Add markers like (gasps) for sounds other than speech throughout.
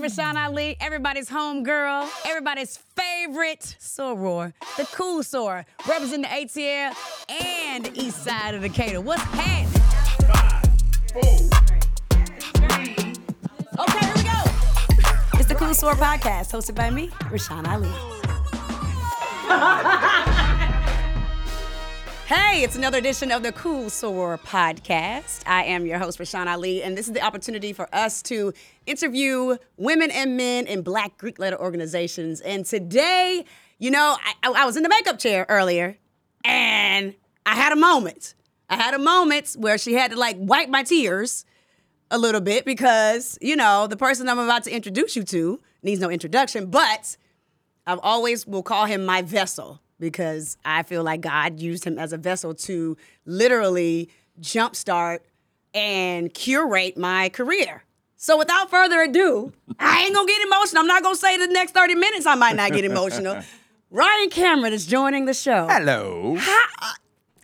Rashan Ali, everybody's home girl, everybody's favorite soror, the cool soror, representing the ATL and the east side of Decatur. What's happening? Okay, here we go. It's the Cool Soror Podcast, hosted by me, Rashan Ali. (laughs) Hey, it's another edition of the Cool Soror podcast. I am your host, Rashan Ali, and this is the opportunity for us to interview women and men in Black Greek letter organizations. And today, you know, I, I was in the makeup chair earlier, and I had a moment. I had a moment where she had to like wipe my tears a little bit because, you know, the person I'm about to introduce you to needs no introduction, but I've always will call him my vessel because I feel like God used him as a vessel to literally jumpstart and curate my career. So without further ado, I ain't gonna get emotional. I'm not gonna say the next 30 minutes I might not get emotional. (laughs) Ryan Cameron is joining the show. Hello. Hi. Uh,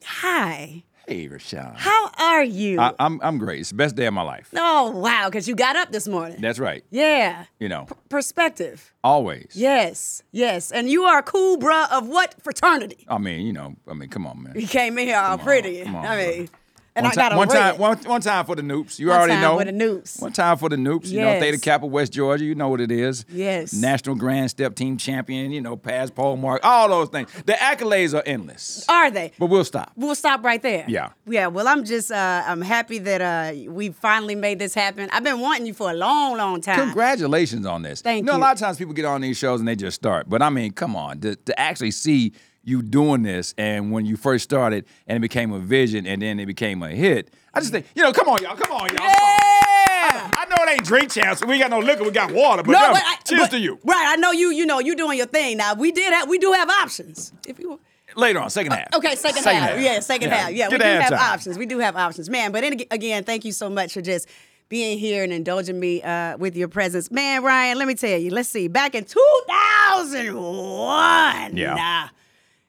hi. Hey, Rashan. How are you? I, I'm I'm great. It's the best day of my life. oh wow, because you got up this morning. That's right. yeah. You know, Perspective. always. Yes, yes. And you are a cool bruh of what fraternity? I mean, you know, I mean, come on, man. You came in here all pretty. come on, I mean, brother. And one I got time, one time, one, one time for the Nupes. You One already time know. for the Nupes. One time for the Nupes. You know, Theta Kappa, West Georgia. You know what it is. Yes. National Grand Step Team Champion. You know, past polemarch. All those things. The accolades are endless. Are they? But we'll stop. We'll stop right there. Yeah. Yeah. Well, I'm just uh, I'm happy that uh, we finally made this happen. I've been wanting you for a long, long time. Congratulations on this. Thank you. know, you. a lot of times people get on these shows and they just start. But I mean, come on, to, to actually see you doing this and when you first started and it became a vision and then it became a hit. I just think, you know, come on, y'all, come on, y'all. Yeah. I know it ain't drink champs. We ain't got no liquor. We got water. But, No, no, but I, cheers but- to you. Right. I know you. You know you doing your thing now. We did have we do have options. If you Later on, second half. Okay, second, half. Yeah, second half. Yeah, we do have halftime. options. We do have options, man. But again, thank you so much for just being here and indulging me uh, with your presence, man. Ryan, let me tell you. Let's see. Back in 2001, Yeah. nah,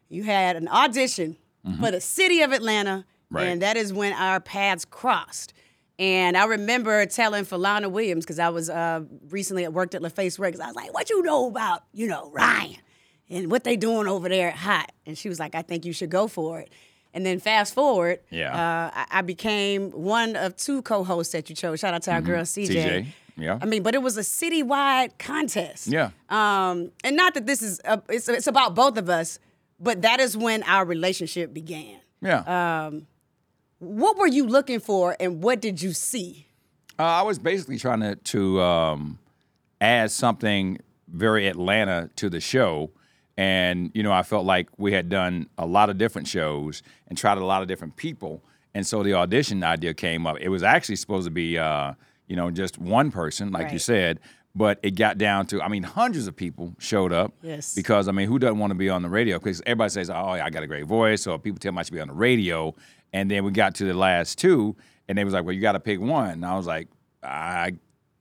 you had an audition for the city of Atlanta, Mm-hmm. Right. and that is when our paths crossed. And I remember telling Falana Williams because I was uh, recently at worked at LaFace Records. I was like, "What you know about you know Ryan and what they doing over there at Hot?" And she was like, "I think you should go for it." And then fast forward, Yeah. uh, I, I became one of two co-hosts that you chose. Shout out to our girl CJ. CJ, yeah. I mean, but it was a citywide contest. Yeah. Um, and not that this is uh it's it's about both of us, but that is when our relationship began. Yeah. What were you looking for, and what did you see? Uh, I was basically trying to to um, add something very Atlanta to the show, and you know I felt like we had done a lot of different shows and tried a lot of different people, and so the audition idea came up. It was actually supposed to be uh, you know just one person, like you said. But it got down to, I mean, hundreds of people showed up. Yes. Because, I mean, who doesn't want to be on the radio? Because everybody says, oh, yeah, I got a great voice, or people tell me I should be on the radio. And then we got to the last two, and they was like, well, you got to pick one. And I was like, I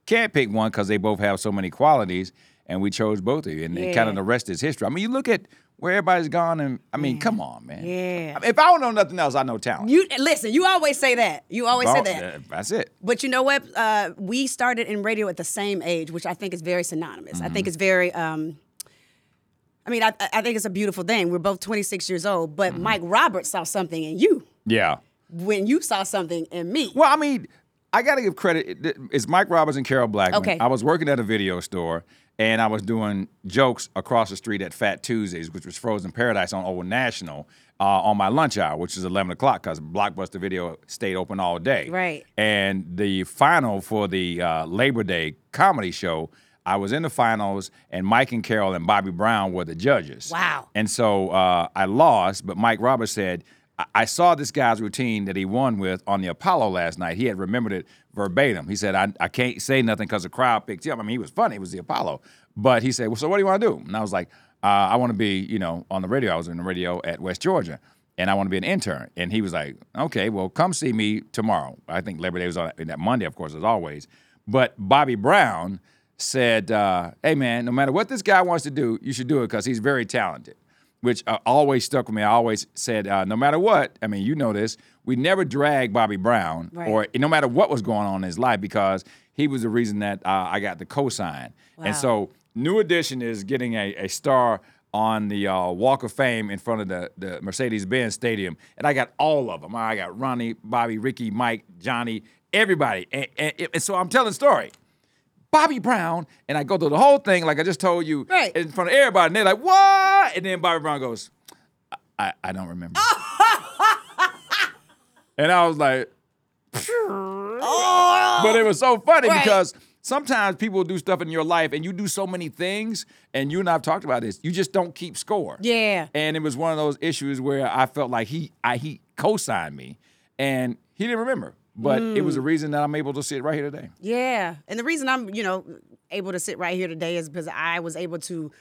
can't pick one because they both have so many qualities, and we chose both of you. And it kind of the rest is history. I mean, you look at where everybody's gone, and I mean, come on, man. Yeah. If I don't know nothing else, I know talent. You listen. You always say that. You always say that. That's it. But you know what? Uh, we started in radio at the same age, which I think is very synonymous. I Mm-hmm. think it's very. Um, I mean, I, I think it's a beautiful thing. We're both 26 years old, but Mm-hmm. Mike Roberts saw something in you Yeah. when you saw something in me. Well, I mean, I got to give credit. It- It's Mike Roberts and Carol Blackmon. Okay. I was working at a video store and I was doing jokes across the street at Fat Tuesdays, which was Frozen Paradise on Old National, uh, on my lunch hour, which is 11 o'clock because Blockbuster Video stayed open all day. Right. And the final for the uh, Labor Day comedy show, I was in the finals, and Mike and Carol and Bobby Brown were the judges. Wow. And so uh, I lost, but Mike Roberts said, I-, saw this guy's routine that he won with on the Apollo last night. He had remembered it verbatim. He said, I, I can't say nothing because the crowd picked him. I mean, he was funny. It was the Apollo. But he said, Well, so what do you want to do? And I was like, uh, I want to be, you know, on the radio. I was in the radio at West Georgia. And I want to be an intern. And he was like, okay, well, come see me tomorrow. I think Labor Day was on that Monday, of course, as always. But Bobby Brown said, uh, hey, man, no matter what this guy wants to do, you should do it because he's very talented, which uh, always stuck with me. I always said, uh, no matter what, I mean, you know this, we never drag Bobby Brown Right. or no matter what was going on in his life because he was the reason that uh, I got the cosign. Wow. And so New Edition is getting a, a star on the uh, Walk of Fame in front of the, the Mercedes Benz Stadium. And I got all of them. I got Ronnie, Bobby, Ricky, Mike, Johnny, everybody. And, and, and so I'm telling the story. Bobby Brown, and I go through the whole thing like I just told you Right. in front of everybody. And they're like, what? And then Bobby Brown goes, I, I, don't remember. (laughs) and I was like, oh. but it was so funny Right. because sometimes people do stuff in your life and you do so many things, and you and I have talked about this. You just don't keep score. Yeah. And it was one of those issues where I felt like he I, he co-signed me, and he didn't remember. But it Mm. was the reason that I'm able to sit right here today. Yeah. And the reason I'm, you know, able to sit right here today is because I was able to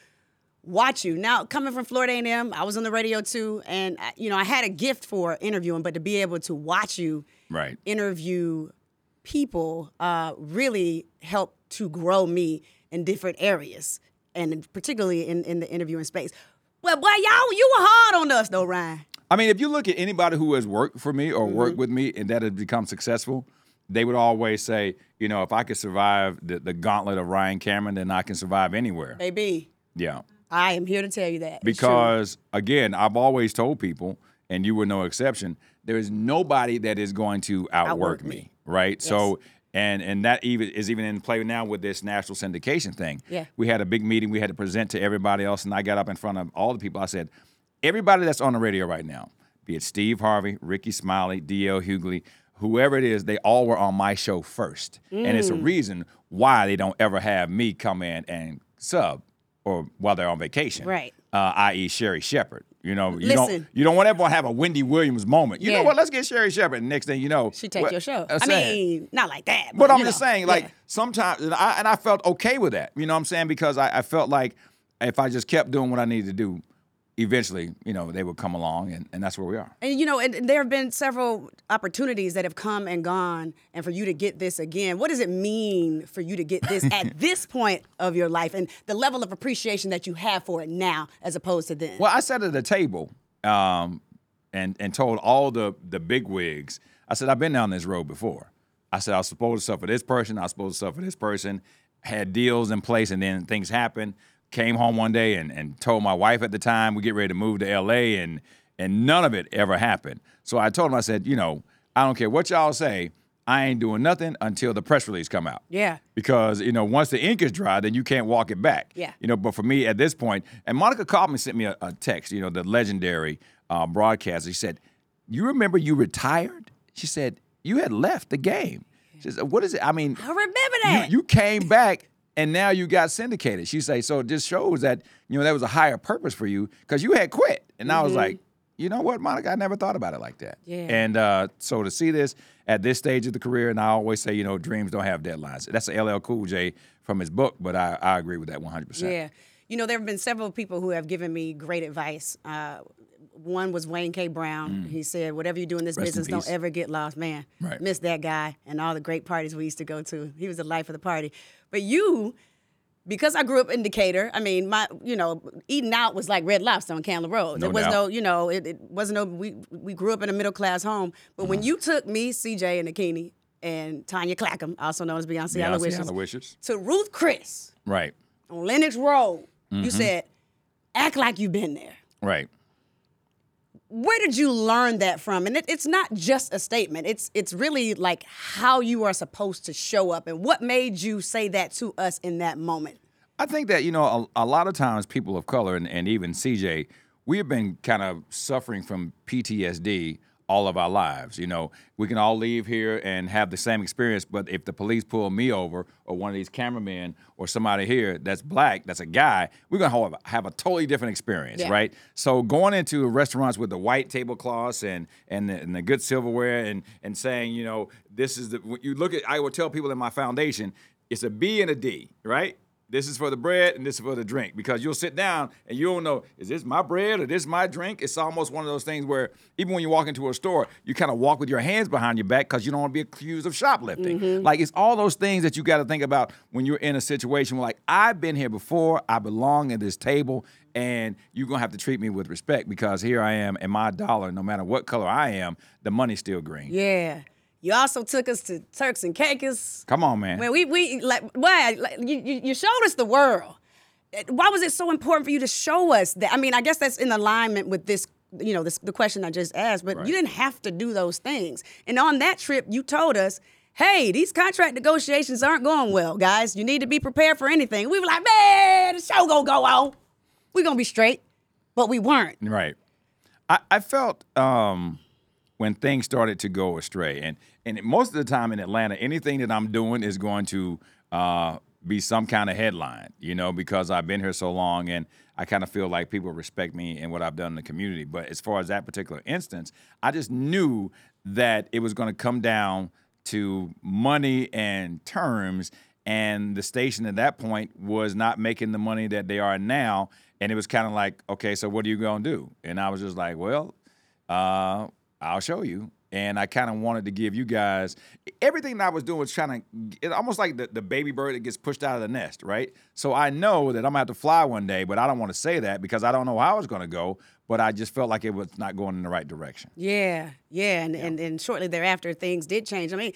watch you. Now, coming from Florida A&M, I was on the radio too, and I, you know, I had a gift for interviewing, but to be able to watch you Right. interview people uh, really helped to grow me in different areas, and particularly in, in the interviewing space. Well, boy, y'all, you were hard on us though, Ryan. I mean, if you look at anybody who has worked for me or Mm-hmm. worked with me and that has become successful, they would always say, you know, if I could survive the, the gauntlet of Ryan Cameron, then I can survive anywhere. Maybe. Yeah. I am here to tell you that. Because again, I've always told people, and you were no exception, there is nobody that is going to outwork, Outwork me, me. right? So and and that even is even in play now with this national syndication thing. Yeah. We had a big meeting, we had to present to everybody else, and I got up in front of all the people. I said, everybody that's on the radio right now, be it Steve Harvey, Rickey Smiley, DL Hughley, whoever it is, they all were on my show first. And Mm. it's a reason why they don't ever have me come in and sub or while they're on vacation Right. uh, i.e. Sherri Shepherd. You know, you Listen. don't you don't want everyone to have a Wendy Williams moment. You know what? Let's get Sherri Shepherd. And next thing you know, she take your show. I'm I saying. mean, not like that. But I'm you just know, saying, like yeah. sometimes, and I, and I felt okay with that. You know what I'm saying? Because I, I felt like if I just kept doing what I needed to do, eventually, you know, they would come along, and, and that's where we are. And you know, and, and there have been several opportunities that have come and gone, and for you to get this again, what does it mean for you to get this (laughs) at this point of your life, and the level of appreciation that you have for it now, as opposed to then? Well, I sat at a table um, and and told all the the big wigs. I said I've been down this road before. I said I was supposed to suffer this person. I was supposed to suffer this person. Had deals in place, and then things happened. Came home one day and, and told my wife at the time we get ready to move to L.A. and and none of it ever happened. So I told him I said, you know, I don't care what y'all say. I ain't doing nothing until the press release come out Yeah. because you know once the ink is dry, then you can't walk it back. Yeah. You know, but for me at this point, and Monica Kaufman sent me a, a text. You know, the legendary uh, broadcaster. She said, "You remember you retired?" She said, "You had left the game." She said, "What is it? I mean, I remember you, that. you came back." And now you got syndicated. She say, so it just shows that you know that was a higher purpose for you because you had quit. And I was like, you know what, Monica, I never thought about it like that. Yeah. And uh, so to see this at this stage of the career, and I always say, you know, dreams don't have deadlines. That's a LL Cool J from his book, but I, I agree with that 100%. Yeah. You know, there have been several people who have given me great advice. Uh, one was Wayne K. Brown. He said, whatever you do in this Mm. Rest in business, don't ever get lost. Man, Right. miss that guy and all the great parties we used to go to. He was the life of the party. But you, because I grew up in Decatur, I mean, my, you know, eating out was like Red Lobster on Candler Road. No there was doubt. no, you know, it, it wasn't no, we, we grew up in a middle class home. But when you took me, CJ, and Akini, and Tanya Clackham, also known as Beyonce, Beyonce Aloysius, Aloysius. to Ruth Chris, Right, on Lenox Road, Mm-hmm. you said, act like you've been there. right. Where did you learn that from? And it, it's not just a statement. It's it's really like how you are supposed to show up and what made you say that to us in that moment. I think that, you know, a, a lot of times people of color and, and even CJ, we have been kind of suffering from PTSD all of our lives. You know, we can all leave here and have the same experience, but if the police pull me over or one of these cameramen or somebody here that's black, that's a guy, we're gonna have, have a totally different experience, Yeah. right? So going into restaurants with the white tablecloths and and the, and the good silverware and and saying, you know, this is the when you look at I will tell people in my foundation, it's a B and a D, right? This is for the bread and this is for the drink because you'll sit down and you don't know is this my bread or this my drink. It's almost one of those things where even when you walk into a store, you kind of walk with your hands behind your back because you don't want to be accused of shoplifting. Mm-hmm. Like it's all those things that you got to think about when you're in a situation where like I've been here before, I belong at this table, and you're gonna have to treat me with respect because here I am and my dollar, no matter what color I am, the money's still green. Yeah. You also took us to Turks and Caicos. Come on, man. Where we we like why like, you, you you showed us the world. Why was it so important for you to show us that? I mean, I guess that's in alignment with this, you know, this, the question I just asked. But Right. you didn't have to do those things. And on that trip, you told us, "Hey, these contract negotiations aren't going well, guys. You need to be prepared for anything." We were like, "Man, the show gonna go on. We gonna be straight," but we weren't. Right. I, I felt um, when things started to go astray, and and most of the time in Atlanta, anything that I'm doing is going to uh, be some kind of headline, you know, because I've been here so long, and I kind of feel like people respect me and what I've done in the community. But as far as that particular instance, I just knew that it was going to come down to money and terms. And the station at that point was not making the money that they are now. And it was kind of like, okay, so what are you going to do? And I was just like, well, uh, I'll show you. And I kind of wanted to give you guys everything that I was doing was trying to, it almost like the, the baby bird that gets pushed out of the nest, right? So I know that I'm gonna have to fly one day, but I don't want to say that because I don't know how it's gonna go. But I just felt like it was not going in the right direction. Yeah, yeah, and, and and shortly thereafter things did change. I mean,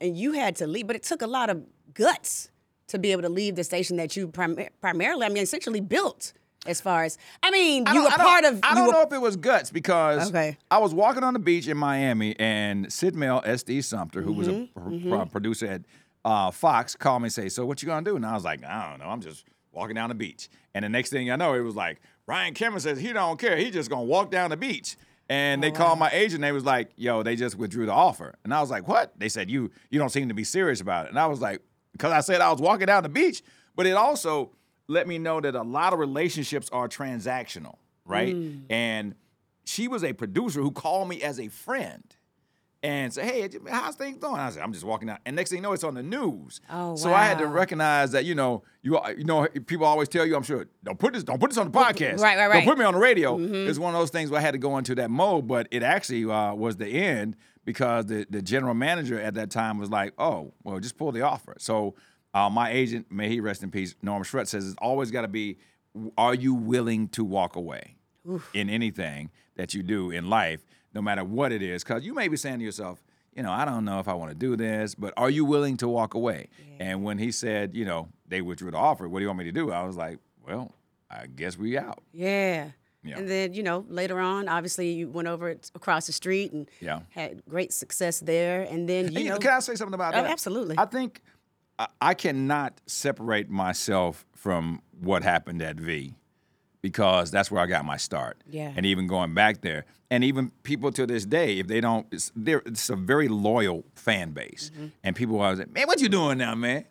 you had to leave, but it took a lot of guts to be able to leave the station that you prim- primarily, I mean, essentially built. As far as I mean, I you were part of. I don't were, know if it was guts because Okay. I was walking on the beach in Miami and Sid Mel, SD Sumter, who was a Mm-hmm, pr- producer at uh, Fox, called me and say, "So what you gonna do?" And I was like, "I don't know. I'm just walking down the beach." And the next thing I know, it was like Ryan Cameron says he don't care. He just gonna walk down the beach. And they called my agent. They was like, "Yo, they just withdrew the offer." And I was like, "What?" They said, "You you don't seem to be serious about it." And I was like, "Because I said I was walking down the beach." But it also let me know that a lot of relationships are transactional, right? And she was a producer who called me as a friend and said, "Hey, how's things going?" I said, "I'm just walking out." And next thing you know, it's on the news. Oh, So I had to recognize that you know you you know people always tell you, I'm sure, don't put this don't put this on the podcast. Right, right, Don't put me on the radio. It's one of those things where I had to go into that mode, but it actually uh, was the end because the the general manager at that time was like, "Oh, well, just pull the offer." So uh, my agent, may he rest in peace, Norm Shred says it's always got to be, are you willing to walk away in anything that you do in life, no matter what it is? Because you may be saying to yourself, you know, I don't know if I want to do this, but are you willing to walk away? And when he said, you know, they withdrew the offer, what do you want me to do? I was like, well, I guess we out. Yeah. Yeah. And then, you know, later on, obviously, you went over across the street and Yeah. had great success there. And then, you And, you know, know, can I say something about Oh, that? absolutely. I think I, cannot separate myself from what happened at V because that's where I got my start. Yeah. And even going back there, and even people to this day, if they don't, it's, it's a very loyal fan base, Mm-hmm. and people always like, "Man, what you doing now, man?"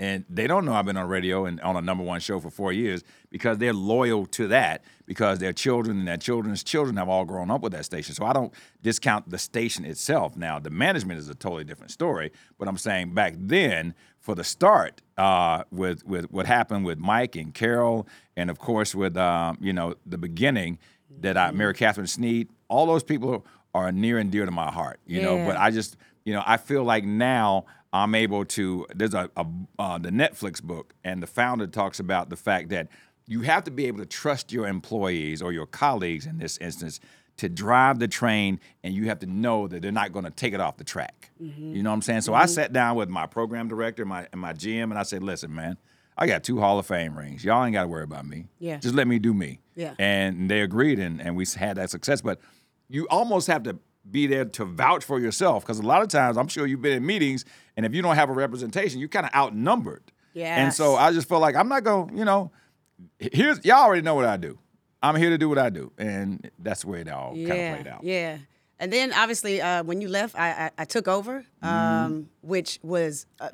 And they don't know I've been on radio and on a number one show for four years because they're loyal to that because their children and their children's children have all grown up with that station. So I don't discount the station itself. Now the management is a totally different story, but I'm saying back then for the start uh, with with what happened with Mike and Carol, and of course with um, you know the beginning that I Mary Catherine Sneed, all those people are near and dear to my heart. You know, but I just you know I feel like now I'm able to. There's a, a uh, the Netflix book, and the founder talks about the fact that you have to be able to trust your employees or your colleagues in this instance to drive the train, and you have to know that they're not going to take it off the track. You know what I'm saying? So I sat down with my program director, my and my GM, and I said, "Listen, man." I got two Hall of Fame rings. Y'all ain't got to worry about me. Yeah. Just let me do me. Yeah. And they agreed, and, and we had that success. But you almost have to be there to vouch for yourself because a lot of times I'm sure you've been in meetings, and if you don't have a representation, you're kind of outnumbered. Yeah. And so I just felt like I'm not going, you know, here's, y'all already know what I do. I'm here to do what I do. And that's the way it all kind of played out. Yeah. And then obviously, uh, when you left, I, I, I took over, Mm-hmm. um, which was uh,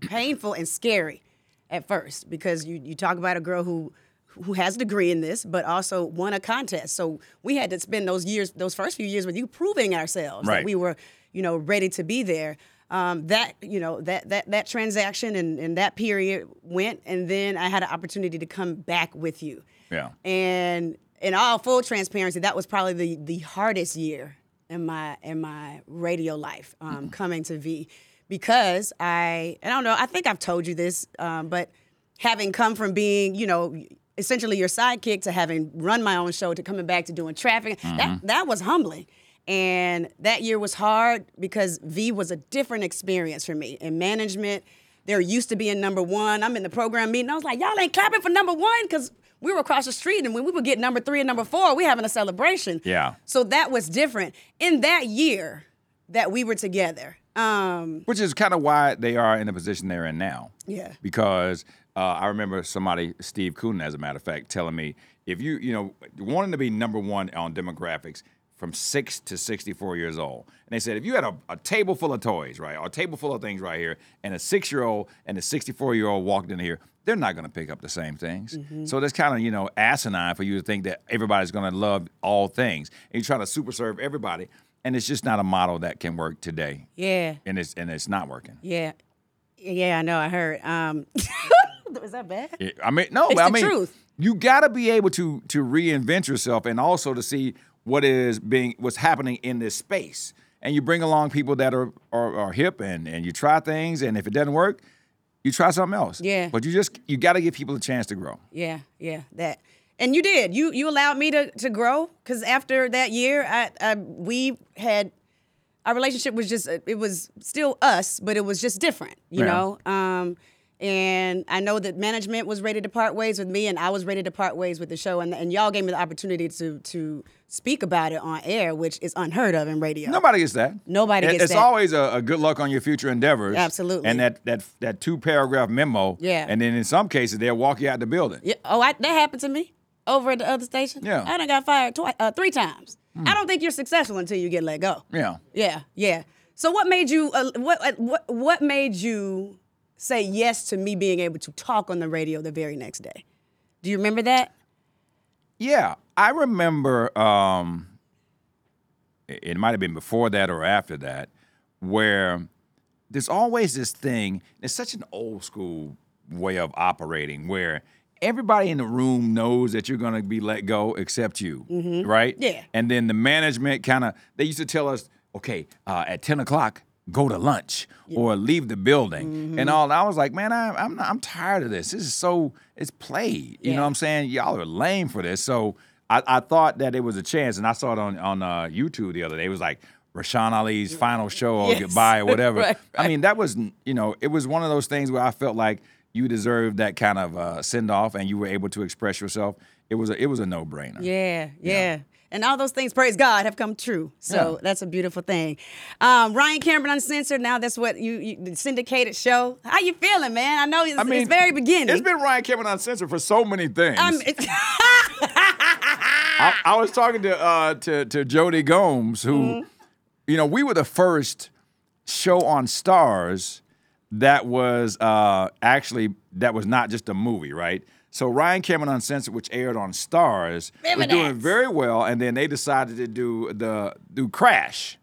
painful and scary at first because you, you talk about a girl who who has a degree in this, but also won a contest. So we had to spend those years, those first few years with you, proving ourselves Right. that we were, you know, ready to be there. Um, that you know that that that transaction and, and that period went, and then I had an opportunity to come back with you. Yeah. And in all full transparency, that was probably the the hardest year in my in my radio life, um, coming to V, because I I don't know. I think I've told you this, um, but having come from being you know essentially your sidekick to having run my own show to coming back to doing traffic, that that was humbling. And that year was hard because V was a different experience for me. In management, they're used to being number one. I'm in the program meeting. I was like, y'all ain't clapping for number one because we were across the street and when we would get number three and number four, we having a celebration. Yeah. So that was different. In that year that we were together, um, Which is kind of why they are in the position they're in now. Yeah. Because uh, I remember somebody, Steve Coonan, as a matter of fact, telling me if you, you know, wanting to be number one on demographics from six to 64 years old. And they said if you had a, a table full of toys, right, or a table full of things right here, and a six year old and a 64 year old walked in here, they're not going to pick up the same things. So that's kind of, you know, asinine for you to think that everybody's going to love all things. And you try to super serve everybody. And it's just not a model that can work today yeah, and it's and it's not working. yeah, yeah. I know. I heard. Um, (laughs) (laughs) was that bad? Yeah, I mean, no, It's but I mean, truth. you got to be able to to reinvent yourself and also to see what is being what's happening in this space. And you bring along people that are are, are hip and and you try things, and if it doesn't work, you try something else. Yeah. But you just you got to give people a chance to grow. Yeah, yeah, that. And you did. You you allowed me to to grow because after that year, I, I we had our relationship was just it was still us, but it was just different, you Yeah. know. Um, and I know that management was ready to part ways with me, and I was ready to part ways with the show, and and y'all gave me the opportunity to to speak about it on air, which is unheard of in radio. Nobody gets that. Nobody It- gets it's that. It's always a, a good luck on your future endeavors. Absolutely. And that that that two paragraph memo. Yeah. And then in some cases they'll walk you out the building. Yeah. Oh, I, that happened to me over at the other station. Yeah. I done got fired twice, uh, three times. I don't think you're successful until you get let go. Yeah. Yeah, yeah. So what made you uh, what uh, what what made you say yes to me being able to talk on the radio the very next day? Do you remember that? Yeah, I remember. Um, it might have been before that or after that, where there's always this thing. It's such an old school way of operating where everybody in the room knows that you're going to be let go except you, right? Yeah. And then the management kind of they used to tell us, okay, uh, at ten o'clock. Go to lunch or leave the building and all. I was like, man, I, I'm not, I'm tired of this. This is so it's played. You know what I'm saying? Y'all are lame for this. So I, I thought that it was a chance, and I saw it on on uh, YouTube the other day. It was like Rashan Ali's final show or Yes. goodbye or (laughs) whatever. Right, I mean, that was you know, it was one of those things where I felt like you deserved that kind of uh, send off, and you were able to express yourself. It was a, it was a no brainer. Yeah, yeah. And all those things, praise God, have come true. So Yeah. that's a beautiful thing. Um, Ryan Cameron Uncensored. Now that's what you, you the syndicated show. How you feeling, man? I know it's, I mean, it's very beginning. It's been Ryan Cameron Uncensored for so many things. Um, I, I was talking to uh, to to Jody Gomes, who, Mm-hmm. you know, we were the first show on Starz that was uh, actually that was not just a movie, right? So Ryan Cameron Uncensored, which aired on Starz, Remember was doing that. very well, and then they decided to do the do Crash,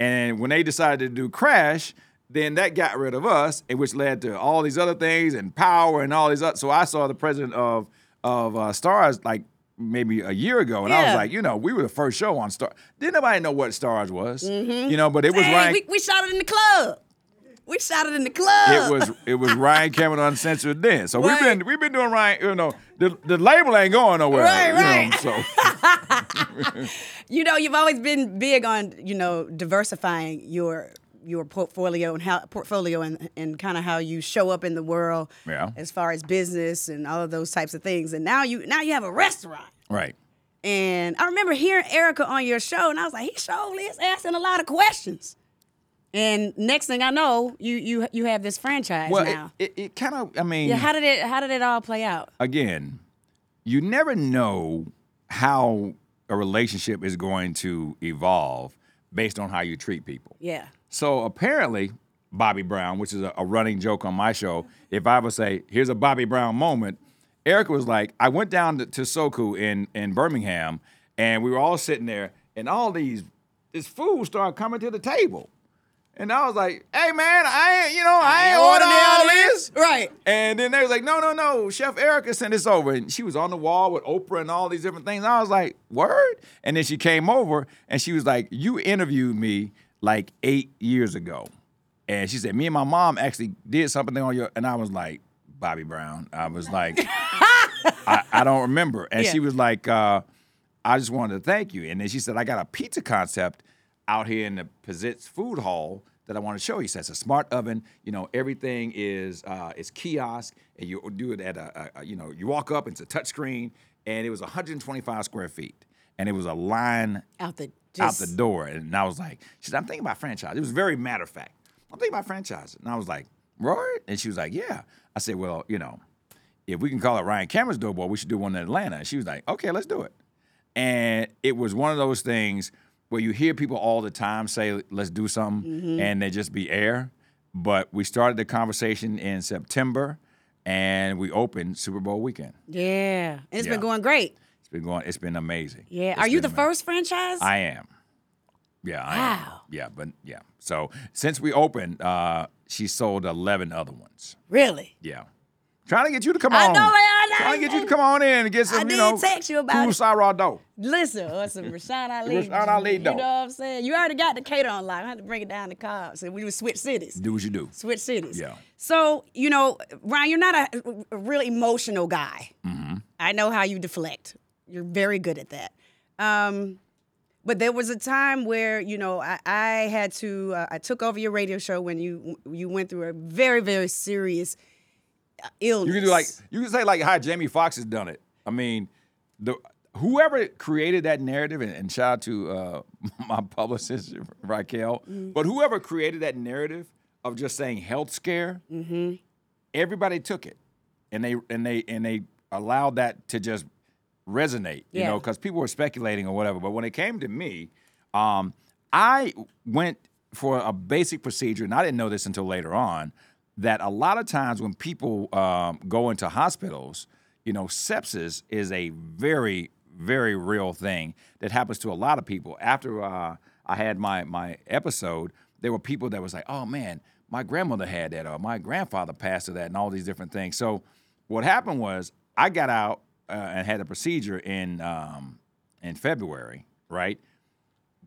and when they decided to do Crash. Then that got rid of us, which led to all these other things and power and all these other. So I saw the president of of uh, Starz like maybe a year ago, and I was like, you know, we were the first show on Star. Didn't nobody know what Starz was, you know, but it was Hey, Ryan. we, we shot it in the club. We shot it in the club. it was it was (laughs) Ryan Cameron Uncensored then. So we've been we've been doing Ryan. You know, the the label ain't going nowhere. Right, you know, right. so (laughs) You know, you've always been big on you know diversifying your your portfolio and how portfolio and, and kind of how you show up in the world Yeah. as far as business and all of those types of things. And now you now you have a restaurant. right. And I remember hearing Erica on your show, and I was like, he surely is asking a lot of questions. And next thing I know, you you you have this franchise Well, now. it, it, it kind of. I mean, yeah, how did it how did it all play out? again, you never know how a relationship is going to evolve based on how you treat people. Yeah. So apparently, Bobby Brown, which is a, a running joke on my show, if I ever say, here's a Bobby Brown moment, Erica was like, I went down to, to Soku in, in Birmingham, and we were all sitting there, and all these, this food started coming to the table. And I was like, hey man, I ain't, you know, I ain't ordered all this. Right. And then they was like, no, no, no, Chef Erica sent this over. And she was on the wall with Oprah and all these different things. I was like, word? And then she came over and she was like, you interviewed me like eight years ago. And she said, me and my mom actually did something on your, and I was like, Bobby Brown. I was like, (laughs) I, I don't remember. And Yeah. she was like, uh, I just wanted to thank you. And then she said, I got a pizza concept out here in the Pizitz Food Hall that I want to show you. So it's a smart oven. You know, everything is uh, is kiosk, and you do it at a, a, you know you walk up, it's a touch screen, and it was 125 square feet, and it was a line Out the out the door. And I was like, she said, I'm thinking about franchise. It was very matter of fact. I'm thinking about franchise. And I was like, Roy? And she was like, yeah. I said, well, you know, if we can call it Ryan Cameron's Doughboy, we should do one in Atlanta. And she was like, okay, let's do it. And it was one of those things where you hear people all the time say, let's do something, and they just be air. But we started the conversation in September, and we opened Super Bowl weekend. Yeah. And it's Yeah. been going great. It's been going. It's been amazing. Yeah. It's Are you the amazing. first franchise? I am. Yeah. I am. Wow. Yeah, but yeah. So since we opened, uh, she sold eleven other ones. really? Yeah. Trying to get you to come on I on. I know, I know. Trying to get you to come on in and get some, I you did know, text you about sourdough. Listen, or some Rashan Ali. (laughs) Rashan Ali You know what I'm saying? You already got the cater on lock. I had to bring it down to Cobb. So we would switch cities. Do what you do. Switch cities. Yeah. So, you know, Ryan, you're not a, a real emotional guy. Mm-hmm. I know how you deflect. You're very good at that. Um, but there was a time where, you know, I, I had to, uh, I took over your radio show when you you went through a very, very serious uh, illness. You can do like you can say like how Jamie Foxx has done it. I mean, the whoever created that narrative, and, and shout out to uh, (laughs) my publicist Raquel, Mm-hmm. but whoever created that narrative of just saying health scare, Mm-hmm. everybody took it, and they and they and they allowed that to just resonate, you Yeah. know, because people were speculating or whatever. But when it came to me, um, I went for a basic procedure, and I didn't know this until later on. That a lot of times when people um, go into hospitals, you know, sepsis is a very, very real thing that happens to a lot of people. After uh, I had my my episode, there were people that was like, "Oh man, my grandmother had that, or my grandfather passed of that, and all these different things." So, what happened was I got out uh, and had a procedure in um, in February, right?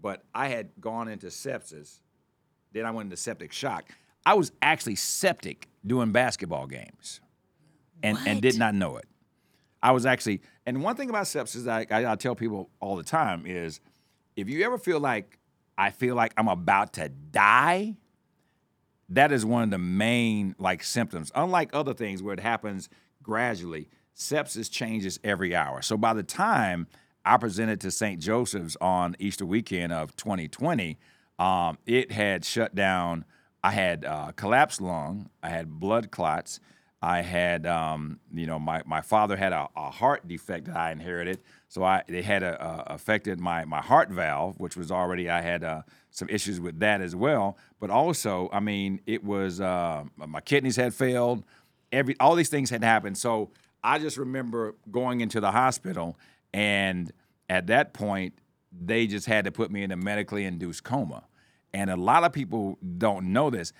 But I had gone into sepsis. Then I went into septic shock. I was actually septic doing basketball games, and and did not know it. I was actually, and one thing about sepsis I, I, I tell people all the time is, if you ever feel like I feel like I'm about to die, that is one of the main like symptoms. Unlike other things where it happens gradually, sepsis changes every hour. So by the time I presented to St. Joseph's on Easter weekend of 2020, um, it had shut down. I had uh, collapsed lung. I had blood clots. I had, um, you know, my, my father had a, a heart defect that I inherited, so I they had a, uh, affected my my heart valve, which was already I had uh, some issues with that as well. But also, I mean, it was uh, my kidneys had failed. Every all these things had happened. So I just remember going into the hospital, and at that point, they just had to put me in a medically induced coma. And a lot of people don't know this.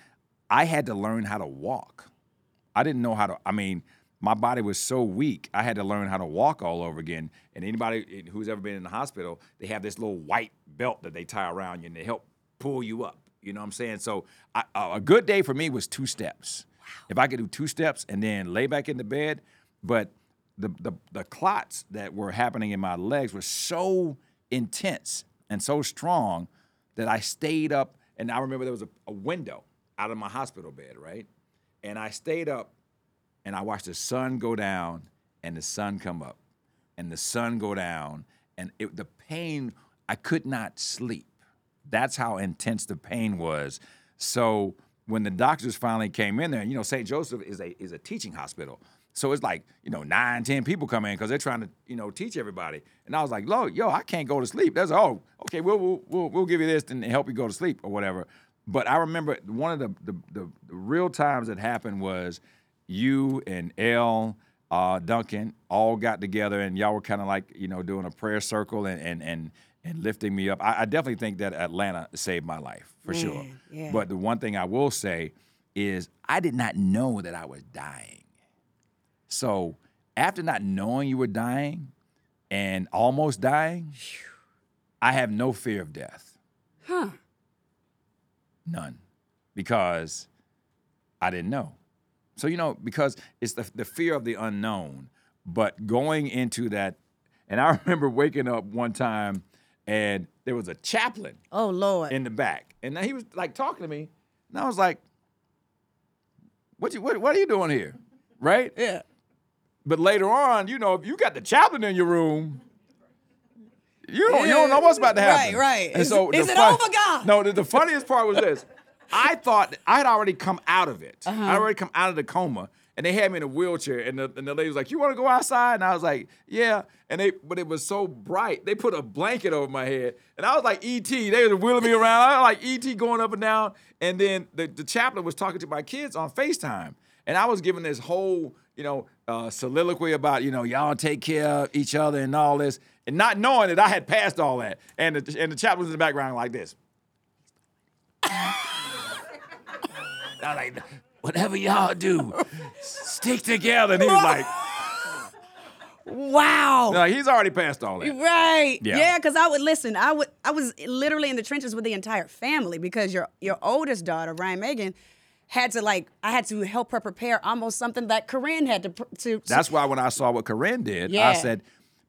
I had to learn how to walk. I didn't know how to. I mean, my body was so weak. I had to learn how to walk all over again. And anybody who's ever been in the hospital, they have this little white belt that they tie around you and they help pull you up. You know what I'm saying? So I, a good day for me was two steps. If I could do two steps and then lay back in the bed, but the, the the clots that were happening in my legs were so intense and so strong that I stayed up. And I remember there was a, a window out of my hospital bed, right? And I stayed up and I watched the sun go down and the sun come up and the sun go down. And it, the pain, I could not sleep. That's how intense the pain was. So when the doctors finally came in there, you know, St. Joseph is a is a teaching hospital. So it's like, you know, nine, ten people come in because they're trying to, you know, teach everybody. And I was like, Lord, yo, I can't go to sleep. That's oh, okay, we'll we'll we'll, we'll give you this and help you go to sleep or whatever. But I remember one of the the, the, the real times that happened was you and L, uh, Duncan all got together and y'all were kind of like, you know, doing a prayer circle and and and and lifting me up. I, I definitely think that Atlanta saved my life for sure. Yeah. But the one thing I will say is I did not know that I was dying. So after not knowing you were dying and almost dying, I have no fear of death. Huh. None. Because I didn't know. So, you know, because it's the, the fear of the unknown, but going into that, and I (laughs) remember waking up one time and there was a chaplain Oh Lord. in the back, and he was like talking to me, and I was like, "What you what, what are you doing here?" Right? yeah. But later on, you know, if you got the chaplain in your room, you don't you don't know what's about to happen. Right, right. And Is so it- is it over, God? No, the, the funniest part was this. I thought I had already come out of it. Uh-huh. I'd already come out of the coma. And they had me in a wheelchair, and the, and the lady was like, "You want to go outside?" And I was like, "Yeah." And they, but it was so bright, they put a blanket over my head, and I was like ET. They were wheeling me around, I was like ET going up and down. And then the, the chaplain was talking to my kids on Facetime, and I was giving this whole, you know, uh, soliloquy about, you know, y'all take care of each other and all this, and not knowing that I had passed all that. And the, and the chaplain was in the background like this. (laughs) I like, whatever y'all do, stick together. And he was like, Wow. no, he's already passed all that. Right. Yeah. Yeah, because I would listen. I would. I was literally in the trenches with the entire family because your your oldest daughter, Ryan Megan, had to like. I had to help her prepare almost something that Corinne had to pr- to. That's why when I saw what Corinne did, I said,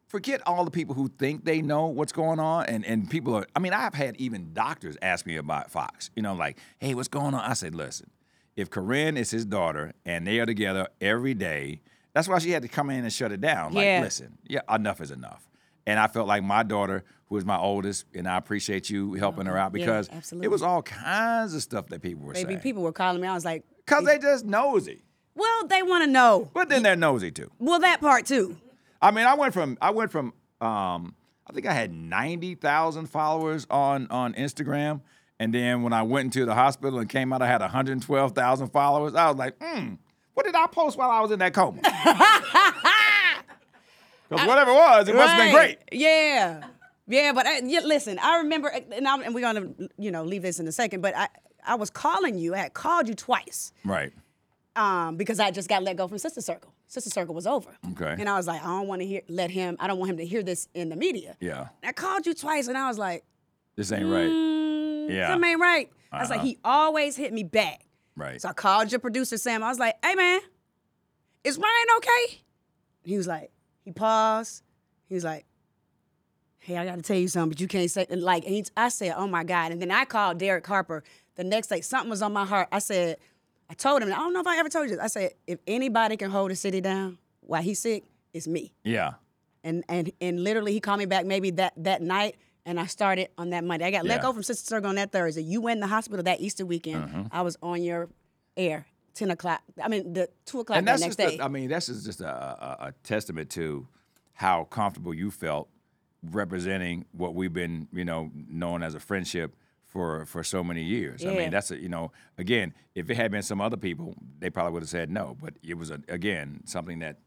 forget all the people who think they know what's going on. And, and people are, I mean, I've had even doctors ask me about Foxx, you know, like, hey, what's going on? I said, listen, if Corinne is his daughter and they are together every day, that's why she had to come in and shut it down. Like, Yeah. listen, yeah, enough is enough. And I felt like my daughter, who is my oldest, and I appreciate you helping her out Yeah, because absolutely. it was all kinds of stuff that people were saying. Maybe saying. people were calling me. I was like, Because they just nosy. well, they want to know. But then they're nosy too. Well, that part too. I mean, I went from I went from um, I think I had ninety thousand followers on on Instagram, and then when I went into the hospital and came out, I had one hundred twelve thousand followers. I was like, hmm, what did I post while I was in that coma? (laughs) Because whatever it was, it must have been great. Yeah. Yeah, but I, yeah, listen, I remember, and, I'm, and we're gonna, you know, leave this in a second. But I, I was calling you. I had called you twice. Right. um, because I just got let go from Sister Circle. Sister Circle was over. Okay. And I was like, I don't want to hear let him. I don't want him to hear this in the media. Yeah. And I called you twice, and I was like, This ain't right. mm, Yeah. something ain't right. I was like, Uh-huh. he always hit me back. Right. So I called your producer Sam. I was like, Hey man, is Ryan okay? He was like, he paused. He was like, Hey, I got to tell you something, but you can't say and like. And he, I said, Oh my God. And then I called Derek Harper the next day. Something was on my heart. I said, I told him. I don't know if I ever told you this. I said, if anybody can hold a city down while he's sick, it's me. Yeah. And and and literally, he called me back maybe that that night. And I started on that Monday. I got let go from Sister Circle on that Thursday. You went in the hospital that Easter weekend. Mm-hmm. I was on your air, 10 o'clock. I mean, the 2 o'clock and the that's next just day. A, I mean, that's just a, a, a testament to how comfortable you felt representing what we've been, you know, known as a friendship for for so many years. I mean, that's a, you know, again, if it had been some other people, they probably would have said no. But it was a, again something that,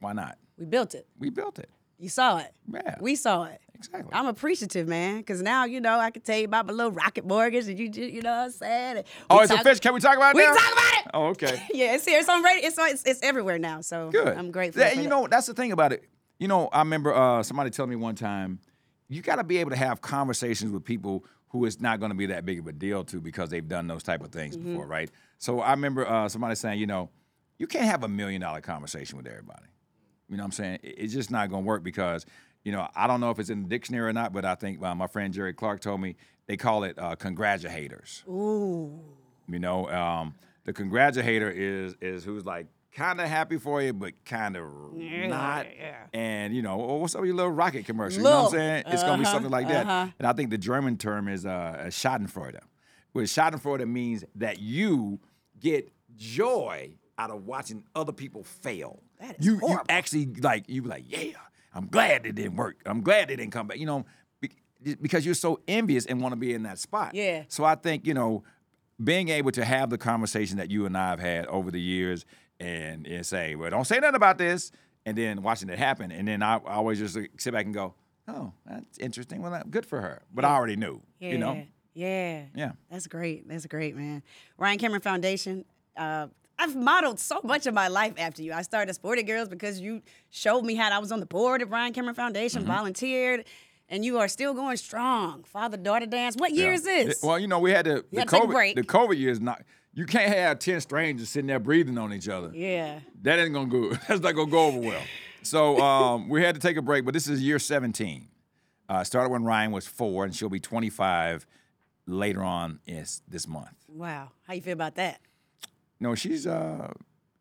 why not? we built it. We built it. You saw it. Yeah. We saw it. Exactly. I'm appreciative, man, because now you know I can tell you about my little rocket mortgage, and you, you know what I'm saying. Oh, it's talk- official. Can we talk about it We now? talk about it. Oh, okay. (laughs) Yeah, it's here. It's on radio. It's, on, it's it's everywhere now. So Good. I'm grateful. Yeah, for you that. know, that's the thing about it. You know, I remember uh, somebody telling me one time, you got to be able to have conversations with people who it's not going to be that big of a deal to because they've done those type of things Mm-hmm. before, right? So I remember uh, somebody saying, you know, you can't have a million dollar conversation with everybody. You know what I'm saying? It's just not going to work because, you know, I don't know if it's in the dictionary or not, but I think uh, my friend Jerry Clark told me they call it uh, congratulators. Ooh. You know, um, the congratulator is is who's like kind of happy for you, but kind of not. yeah. And you know, oh, what's up with your little rocket commercial? You know what I'm Little. saying? It's gonna be Uh-huh, something like that. uh-huh. And I think the German term is uh, Schadenfreude. Which Schadenfreude means that you get joy out of watching other people fail. That is you you actually like you be like, yeah, I'm glad it didn't work. I'm glad it didn't come back. You know, because you're so envious and want to be in that spot. Yeah. So I think you know, being able to have the conversation that you and I have had over the years, and, and say, well, don't say nothing about this, and then watching it happen, and then I, I always just sit back and go, oh, that's interesting. Well, that- good for her. But I already knew. Yeah. You know. Yeah. Yeah. That's great. That's great, man. Ryan Cameron Foundation. Uh, I've modeled so much of my life after you. I started Sporty Girls because you showed me how I was on the board of Ryan Cameron Foundation, Mm-hmm. volunteered, and you are still going strong. Father daughter dance. What year Yeah. is this? Well, you know, we had the, the take COVID. The COVID years not. You can't have ten strangers sitting there breathing on each other. yeah. That ain't gonna go. (laughs) That's not gonna go over well. So um, we had to take a break, but this is year 17. Uh, started when Ryan was four, and she'll be 25 later on is this month. Wow. How you feel about that? No, she's uh,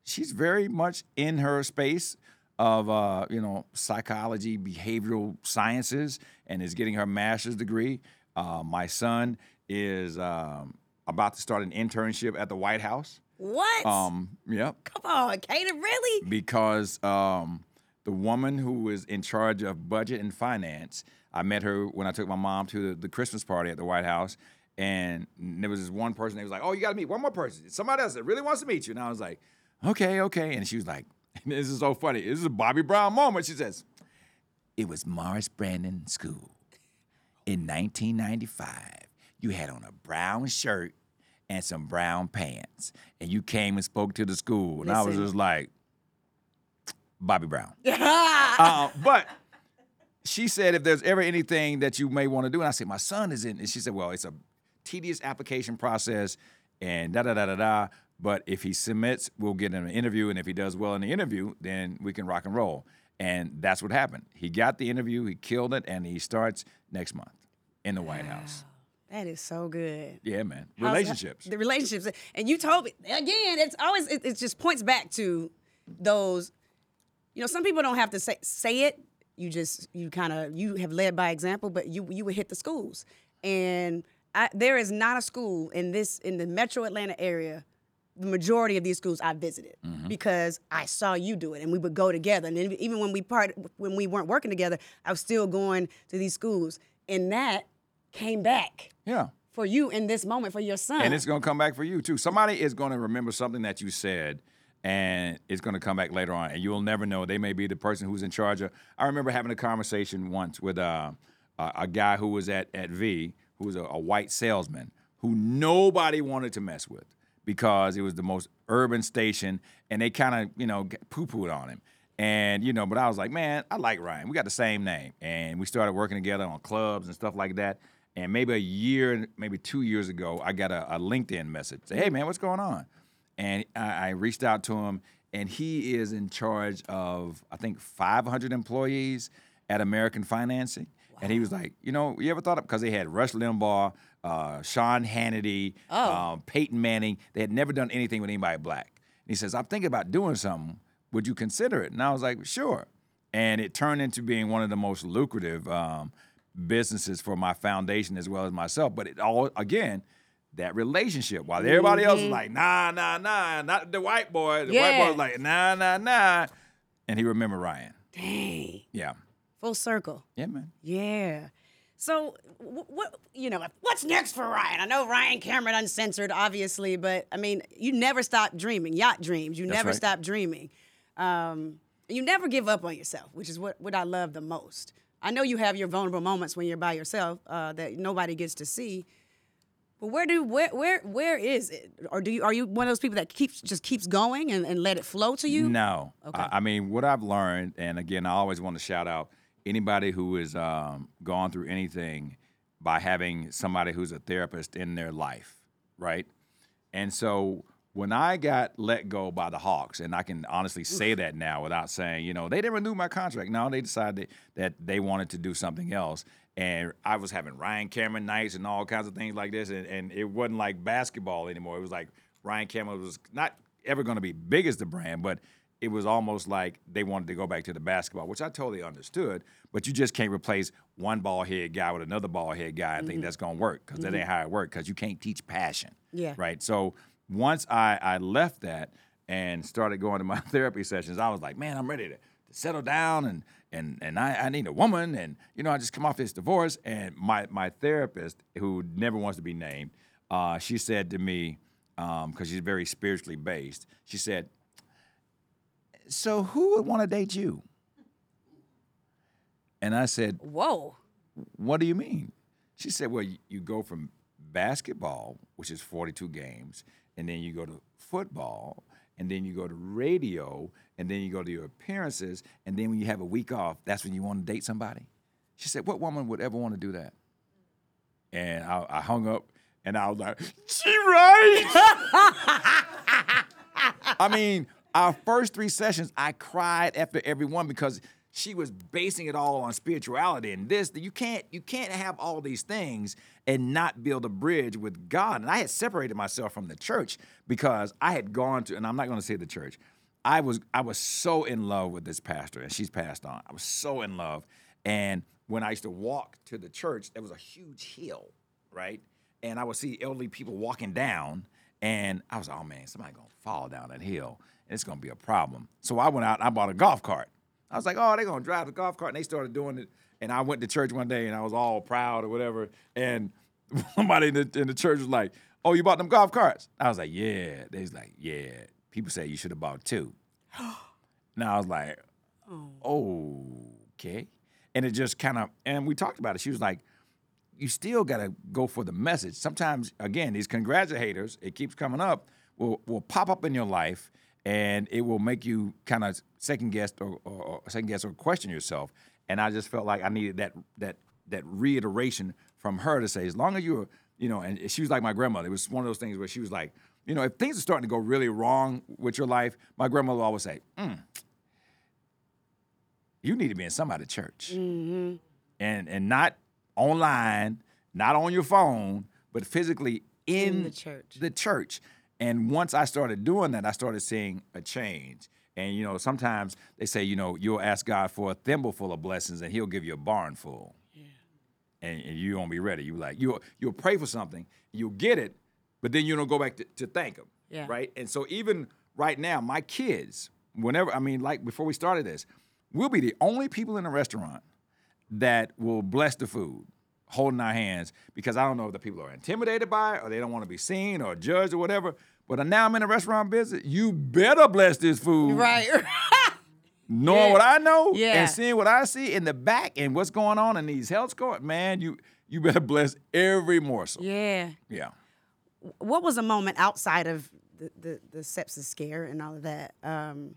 she's very much in her space of uh, you know psychology, behavioral sciences, and is getting her master's degree. Uh, my son is um, about to start an internship at the White House. What? Um, yep, Come on, Kaden, really? because um, the woman who is in charge of budget and finance, I met her when I took my mom to the, the Christmas party at the White House. And there was this one person that was like, Oh, you got to meet one more person. Somebody else that really wants to meet you. And I was like, Okay, okay. And she was like, (laughs) This is so funny. This is a Bobby Brown moment. She says, It was Morris Brandon School in 1995. You had on a brown shirt and some brown pants. And you came and spoke to the school. And I was just like, Bobby Brown. (laughs) Uh, but she said, if there's ever anything that you may want to do, and I said, my son is in, and she said, well, it's a tedious application process and da da da da da. But if he submits, we'll get him an interview, and if he does well in the interview, then we can rock and roll. And that's what happened. He got the interview, he killed it, and he starts next month in the White House. That is so good. Yeah, man. How's- Relationships. The relationships. And you told me again. It's always. It, it just points back to those. You know, some people don't have to say say it. You just you kind of you have led by example, but you you would hit the schools, and I, there is not a school in this in the Metro Atlanta area. The majority of these schools I visited mm-hmm. because I saw you do it, and we would go together. And then even when we part when we weren't working together, I was still going to these schools, and that came back Yeah. for you in this moment for your son. And it's going to come back for you too. Somebody is going to remember something that you said, and it's going to come back later on, and you'll never know. They may be the person who's in charge of. I remember having a conversation once with uh, a, a guy who was at at V, who was a, a white salesman who nobody wanted to mess with because it was the most urban station, and they kind of you know poo pooed on him. And you know, but I was like, man, I like Ryan. We got the same name, and we started working together on clubs and stuff like that. And maybe a year, maybe two years ago, I got a, a LinkedIn message. Say, hey man, what's going on? And I, I reached out to him, and he is in charge of I think 500 employees at American Financing. And he was like, you know, you ever thought of because they had Rush Limbaugh, uh, Sean Hannity, um, Peyton Manning. They had never done anything with anybody black. And he says, I'm thinking about doing something. Would you consider it? And I was like, sure. And it turned into being one of the most lucrative um, businesses for my foundation as well as myself. But it all, again, that relationship. While everybody else was like, nah, nah, nah, not the white boy. The white boy was like, nah, nah, nah. And he remembered Ryan. Dang. Yeah. Full circle. Yeah, man. Yeah. So what you know, what's next for Ryan? I know Ryan Cameron uncensored, obviously, but I mean, you never stop dreaming. Yacht dreams. You That's never right. stop dreaming. Um, you never give up on yourself, which is what, what I love the most. I know you have your vulnerable moments when you're by yourself uh, that nobody gets to see. But where do where where where is it? Or do you are you one of those people that keeps just keeps going and, and let it flow to you? No. Okay. I, I mean, what I've learned, and again, I always want to shout out anybody who has um, gone through anything by having somebody who's a therapist in their life, right? And so when I got let go by the Hawks, and I can honestly say that now without saying, you know, they didn't renew my contract. No, they decided that they wanted to do something else. And I was having Ryan Cameron nights and all kinds of things like this. And, and it wasn't like basketball anymore. It was like Ryan Cameron was not ever going to be big as the brand, but it was almost like they wanted to go back to the basketball, which I totally understood. But you just can't replace one ball head guy with another ball head guy. I think mm-hmm. that's going to work because that mm-hmm. ain't how it works because you can't teach passion. Yeah. Right. So once I, I left that and started going to my (laughs) therapy sessions, I was like, man, I'm ready to, to settle down and and and I, I need a woman and you know I just come off this divorce and my my therapist who never wants to be named, uh, she said to me because she's very spiritually based, she said, so who would want to date you? And I said, Whoa. what do you mean? She said, well, you, you go from basketball, which is 42 games, and then you go to football, and then you go to radio, and then you go to your appearances, and then when you have a week off, that's when you want to date somebody. She said, what woman would ever want to do that? And I, I hung up, and I was like, she right. (laughs) I mean, our first three sessions, I cried after every one because she was basing it all on spirituality and this. That you can't you can't have all these things and not build a bridge with God. And I had separated myself from the church because I had gone to, and I'm not going to say the church. I was I was so in love with this pastor, and she's passed on. I was so in love, and when I used to walk to the church, there was a huge hill, right? And I would see elderly people walking down, and I was like, oh man, somebody gonna fall down that hill, and it's gonna be a problem. So I went out and I bought a golf cart. I was like, oh, they're gonna drive the golf cart, and they started doing it. And I went to church one day, and I was all proud or whatever, and (laughs) somebody in the, in the church was like, oh, you bought them golf carts? I was like, yeah. They was like, yeah. People say you should have bought two. (gasps) Now I was like, oh. okay. And it just kind of, and we talked about it. She was like, you still got to go for the message. Sometimes, again, these congratulators, it keeps coming up, will, will pop up in your life and it will make you kind of second guess or, or, or second guess or question yourself. And I just felt like I needed that that that reiteration from her to say, as long as you're, you know, and she was like my grandmother. It was one of those things where she was like, you know, if things are starting to go really wrong with your life, my grandmother always say, mm, you need to be in somebody's church. Mm-hmm. And and not online, not on your phone, but physically in, In the church. The church. And once I started doing that, I started seeing a change. And you know, sometimes they say, you know, you'll ask God for a thimble full of blessings, and He'll give you a barn full. And, and you won't be ready. You like you'll you'll pray for something, you'll get it, but then you don't go back to, to thank Him. Yeah. Right. And so even right now, my kids, whenever I mean, like before we started this, we'll be the only people in the restaurant that will bless the food holding our hands because I don't know if the people are intimidated by it or they don't want to be seen or judged or whatever. But now I'm in a restaurant business. You better bless this food. Right. (laughs) Knowing Yeah. what I know Yeah. and seeing what I see in the back and what's going on in these health scores, man, you you better bless every morsel. yeah. Yeah. What was a moment outside of the, the, the sepsis scare and all of that um,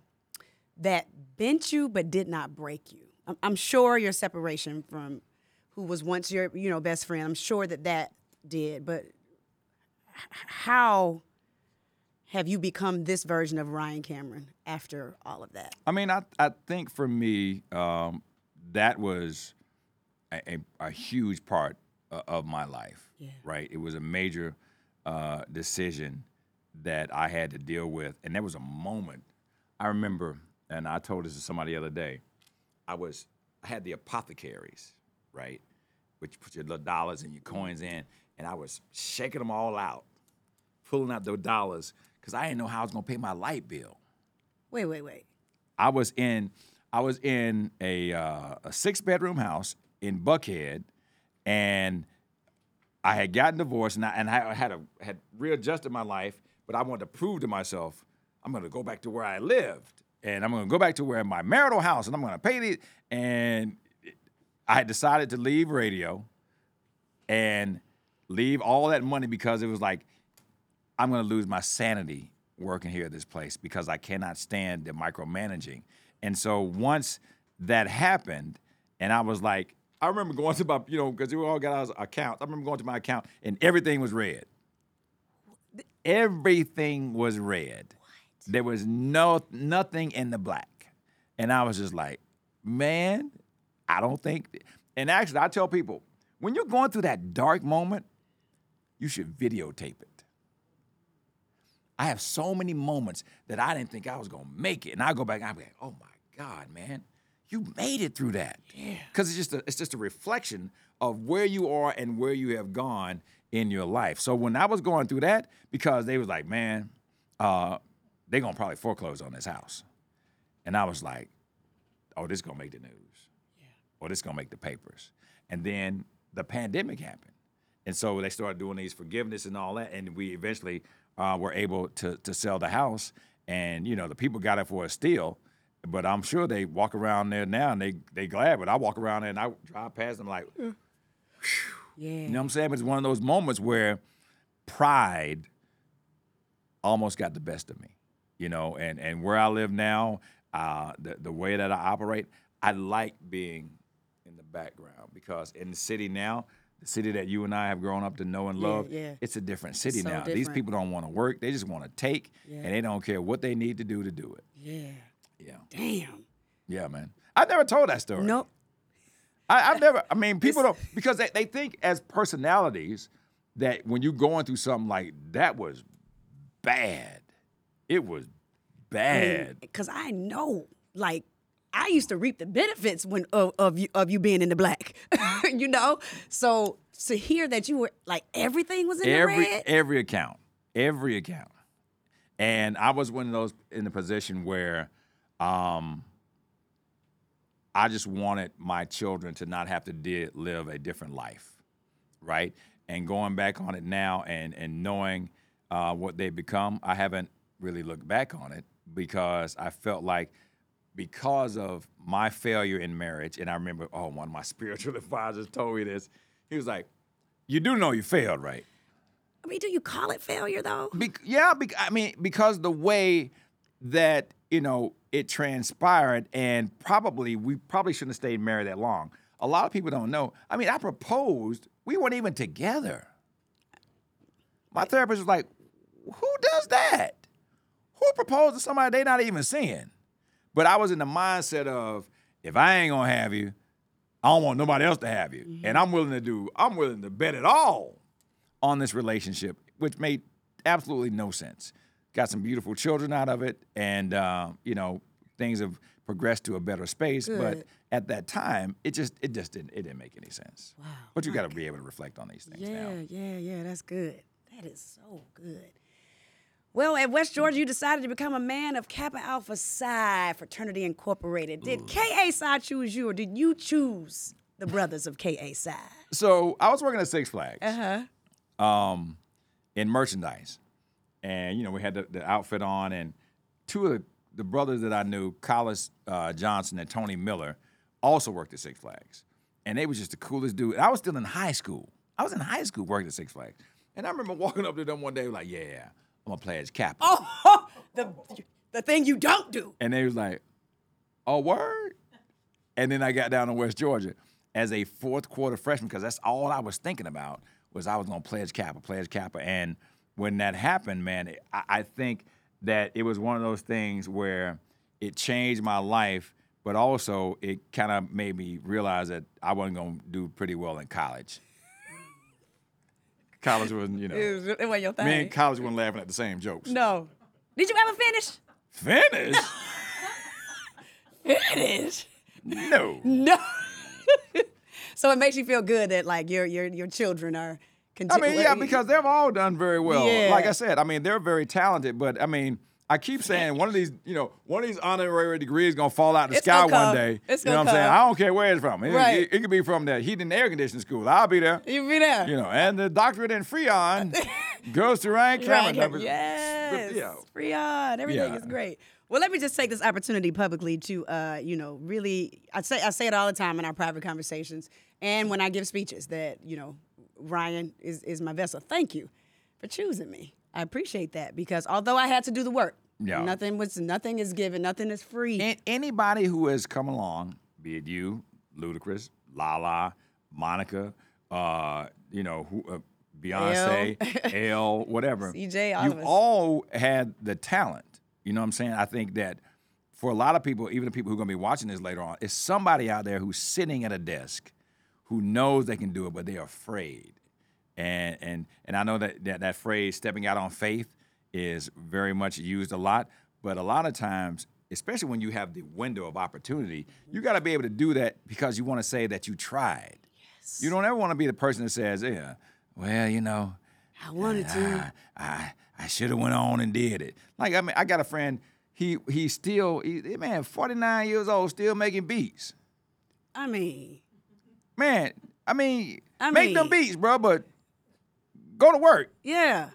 that bent you but did not break you? I'm, I'm sure your separation from who was once your you know best friend. I'm sure that that did, but how have you become this version of Ryan Cameron after all of that? I mean, I I think for me, um, that was a, a, a huge part uh, of my life. Yeah. Right. It was a major uh, decision that I had to deal with, and there was a moment. I remember, and I told this to somebody the other day. I was I had the apothecaries, right, which put your little dollars and your coins in, and I was shaking them all out, pulling out those dollars because I didn't know how I was gonna pay my light bill. Wait, wait, wait. I was in I was in a uh, a six bedroom house in Buckhead, and I had gotten divorced, and I, and I had a, had readjusted my life, but I wanted to prove to myself I'm going to go back to where I lived, and I'm going to go back to where my marital house, and I'm going to pay the and I had decided to leave radio and leave all that money because it was like I'm going to lose my sanity working here at this place because I cannot stand the micromanaging. And so once that happened, and I was like, I remember going to my, you know, because we all got our accounts. I remember going to my account and everything was red. Everything was red. What? There was no nothing in the black. And I was just like, man, I don't think. And actually, I tell people, when you're going through that dark moment, you should videotape it. I have so many moments that I didn't think I was gonna make it, and I go back and I'm like, oh my God, man, you made it through that. Yeah. Because it's just a, it's just a reflection of where you are and where you have gone in your life. So when I was going through that, because they was like, man, uh, they gonna probably foreclose on this house, and I was like, oh, this gonna make the news, yeah. or this gonna make the papers, and then the pandemic happened. And so they started doing these forgiveness and all that, and we eventually uh, were able to to sell the house. And you know, the people got it for a steal, but I'm sure they walk around there now and they they glad. But I walk around there and I drive past them like, Yeah. you know what I'm saying? But it's one of those moments where pride almost got the best of me, you know. And and where I live now, uh, the the way that I operate, I like being in the background because in the city now, the city that you and I have grown up to know and love, yeah. it's a different city so now. These people don't want to work; they just want to take, Yeah. and they don't care what they need to do to do it. Yeah. Yeah, Damn. Yeah, man. I never told that story. Nope. I, I've never. I mean, (laughs) people don't because they, they think as personalities that when you're going through something like that was bad. It was bad. Because I know, like, I used to reap the benefits when of, of you of you being in the black, (laughs) you know. So to hear that you were like everything was in every the red. every account, every account, and I was one of those in the position where, um, I just wanted my children to not have to di- live a different life, right? And going back on it now and and knowing uh, what they've become, I haven't really looked back on it because I felt like because of my failure in marriage, and I remember, oh, one of my (laughs) spiritual advisors told me this. He was like, "You do know you failed, right?" I mean, do you call it failure though? Be- yeah, be- I mean, because the way that you know it transpired, and probably we probably shouldn't have stayed married that long. A lot of people don't know. I mean, I proposed. We weren't even together. My therapist was like, "Who does that? Who proposes to somebody they're not even seeing?" But I was in the mindset of, if I ain't gonna have you, I don't want nobody else to have you, and I'm willing to do. I'm willing to bet it all on this relationship, which made absolutely no sense. Got some beautiful children out of it, and uh, you know things have progressed to a better space. But at that time, it just it just didn't it didn't make any sense. Wow. But you got to be able to reflect on these things Yeah, now. yeah, yeah. That's good. That is so good. Well, at West Georgia, you decided to become a man of Kappa Alpha Psi Fraternity Incorporated. Did KA Psi choose you, or did you choose the brothers of KA Psi? So I was working at Six Flags. Uh huh. um, in merchandise. And, you know, we had the, the outfit on, and two of the, the brothers that I knew, Collis uh, Johnson and Tony Miller, also worked at Six Flags. And they was just the coolest dude. And I was still in high school. I was in high school working at Six Flags. And I remember (laughs) walking up to them one day, like, yeah, I'm to play as Kappa. Oh, (laughs) the the thing you don't do. And they was like, oh, word? And then I got down to West Georgia as a fourth quarter freshman because that's all I was thinking about was I was going to play pledge Kappa, pledge Kappa. And when that happened, man, I, I think that it was one of those things where it changed my life, but also it kind of made me realize that I wasn't going to do pretty well in college. College wasn't, you know, It, was, it wasn't your thing. me and college wasn't laughing at the same jokes. no. Did you ever finish? Finish? (laughs) Finish. no. No. (laughs) so it makes you feel good that like your your your children are. I mean, yeah, because they've all done very well. Yeah. Like I said, I mean, they're very talented, but I mean, I keep saying one of these, you know, one of these honorary degrees is gonna fall out of the It's sky one day. It's you know what I'm saying? I don't care where it's from. It, Right. it, it could be from the heating and air conditioning school. I'll be there. You'll be there. You know, and the doctorate in Freon (laughs) goes to Ryan. Cameron. Yes. Yeah. Freon. Everything Yeah. is great. Well, let me just take this opportunity publicly to, uh, you know, really. I say I say it all the time in our private conversations, and when I give speeches that you know, Ryan is is my vessel. Thank you for choosing me. I appreciate that because although I had to do the work, Yeah. nothing was nothing is given, nothing is free. And anybody who has come along, be it you, Ludacris, Lala, Monica, uh, you know, who, uh, Beyonce, L, (laughs) whatever. CJ, all us. all had the talent. You know what I'm saying? I think that for a lot of people, even the people who are going to be watching this later on, is somebody out there who's sitting at a desk who knows they can do it, but they're afraid. And and and I know that that, that phrase "stepping out on faith" is very much used a lot, but a lot of times, especially when you have the window of opportunity, you got to be able to do that because you want to say that you tried. Yes. You don't ever want to be the person that says, "Yeah, well, you know, I wanted to. I I, I should have went on and did it." Like I mean, I got a friend. He he still he, man, 49 years old, still making beats. I mean, Man, I mean, I make them beats, bro, but go to work. yeah.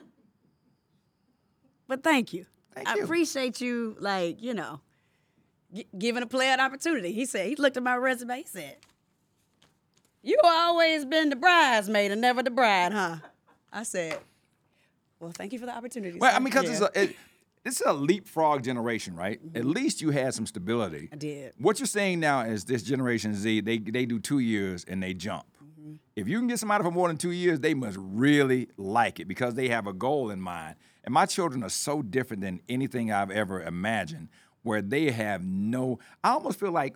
But thank you. Thank I you. appreciate you, like, you know, gi- giving a player an opportunity. He said, he looked at my resume, he said, You always been the bridesmaid and never the bride, huh? I said, Well, thank you for the opportunity. Well, I mean, because Yeah. it's a it, this is a leapfrog generation, right? At least you had some stability. I did. What you're saying now is this Generation Z, they they do two years and they jump. Mm-hmm. If you can get somebody for more than two years, they must really like it because they have a goal in mind. And my children are so different than anything I've ever imagined. where they have no. I almost feel like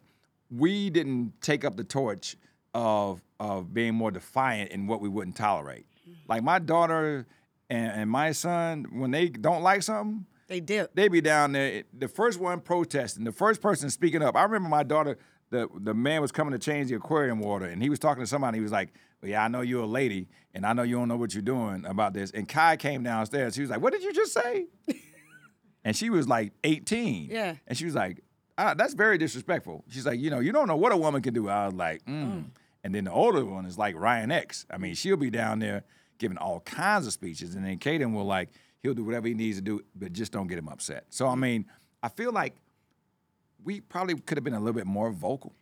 we didn't take up the torch of of being more defiant in what we wouldn't tolerate. Mm-hmm. Like my daughter and, and my son, when they don't like something, They dip. they be down there. The first one protesting, the first person speaking up. I remember my daughter. The, the man was coming to change the aquarium water, and he was talking to somebody. He was like, "Yeah, I know you're a lady, and I know you don't know what you're doing about this." And Kai came downstairs. He was like, "What did you just say?" (laughs) and she was like 18. Yeah. And she was like, ah, "That's very disrespectful." She's like, "You know, you don't know what a woman can do." I was like, mm. And then the older one is like Ryan X. I mean, she'll be down there giving all kinds of speeches, and then Caden will like he'll do whatever he needs to do, but just don't get him upset. So I mean, I feel like we probably could have been a little bit more vocal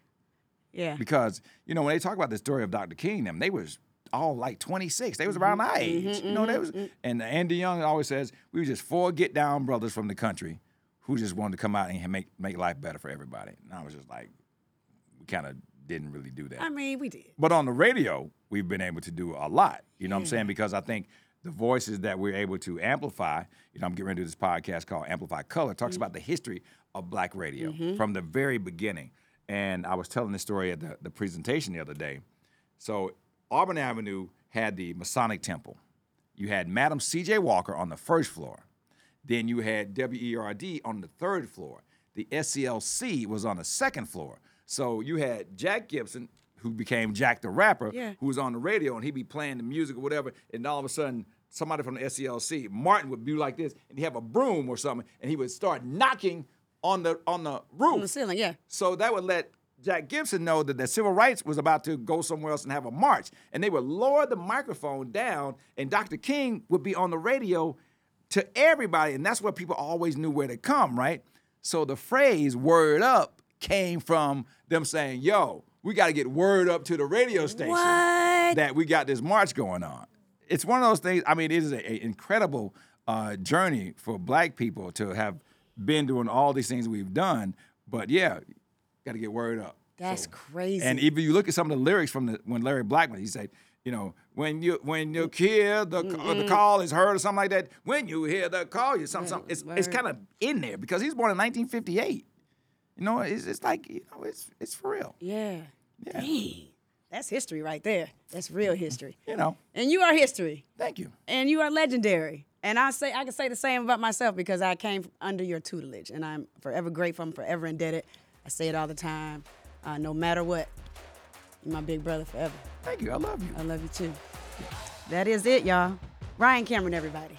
Yeah. because you know when they talk about the story of Dr. King, them they was all like 26. They was mm-hmm. around my mm-hmm, age. you know, they mm-hmm, was. And Andy Young always says we were just four get down brothers from the country who just wanted to come out and make make life better for everybody. And I was just like, we kind of didn't really do that. I mean, we did. But on the radio, we've been able to do a lot. You know what I'm saying? Because I think the voices that we're able to amplify, you know, I'm getting ready to do this podcast called Amplify Color, talks about the history of black radio from the very beginning. And I was telling this story at the, the presentation the other day. So Auburn Avenue had the Masonic Temple. You had Madam C.J. Walker on the first floor. Then you had WERD on the third floor. The SCLC was on the second floor. So you had Jack Gibson, who became Jack the Rapper, Yeah. who was on the radio and he'd be playing the music or whatever, and all of a sudden somebody from the SCLC, Martin would be like this, and he'd have a broom or something, and he would start knocking on the on the roof. On the ceiling, yeah. So that would let Jack Gibson know that the civil rights was about to go somewhere else and have a march. And they would lower the microphone down, and Dr. King would be on the radio to everybody. And that's where people always knew where to come, right? So the phrase word up came from them saying, yo, we got to get word up to the radio station What? that we got this march going on. It's one of those things. I mean, it is an incredible uh, journey for black people to have been doing all these things we've done. But yeah, got to get word up. That's So- crazy. And even you look at some of the lyrics from the when Larry Blackmon, he said, you know, when you when you mm. hear the ca- the mm-hmm. call is heard or something like that. When you hear the call, you something, something. It's it's kind of in there because he's born in 1958. You know, it's, it's like you know, it's it's for real. yeah. Yeah. Dang. That's history right there. That's real history. You know, And you are history. thank you. and you are legendary. And I say I can say the same about myself because I came under your tutelage, and I'm forever grateful. I'm forever indebted. I say it all the time. Uh, no matter what, you're my big brother forever. Thank you. I love you. I love you too. That is it, y'all. Ryan Cameron, everybody.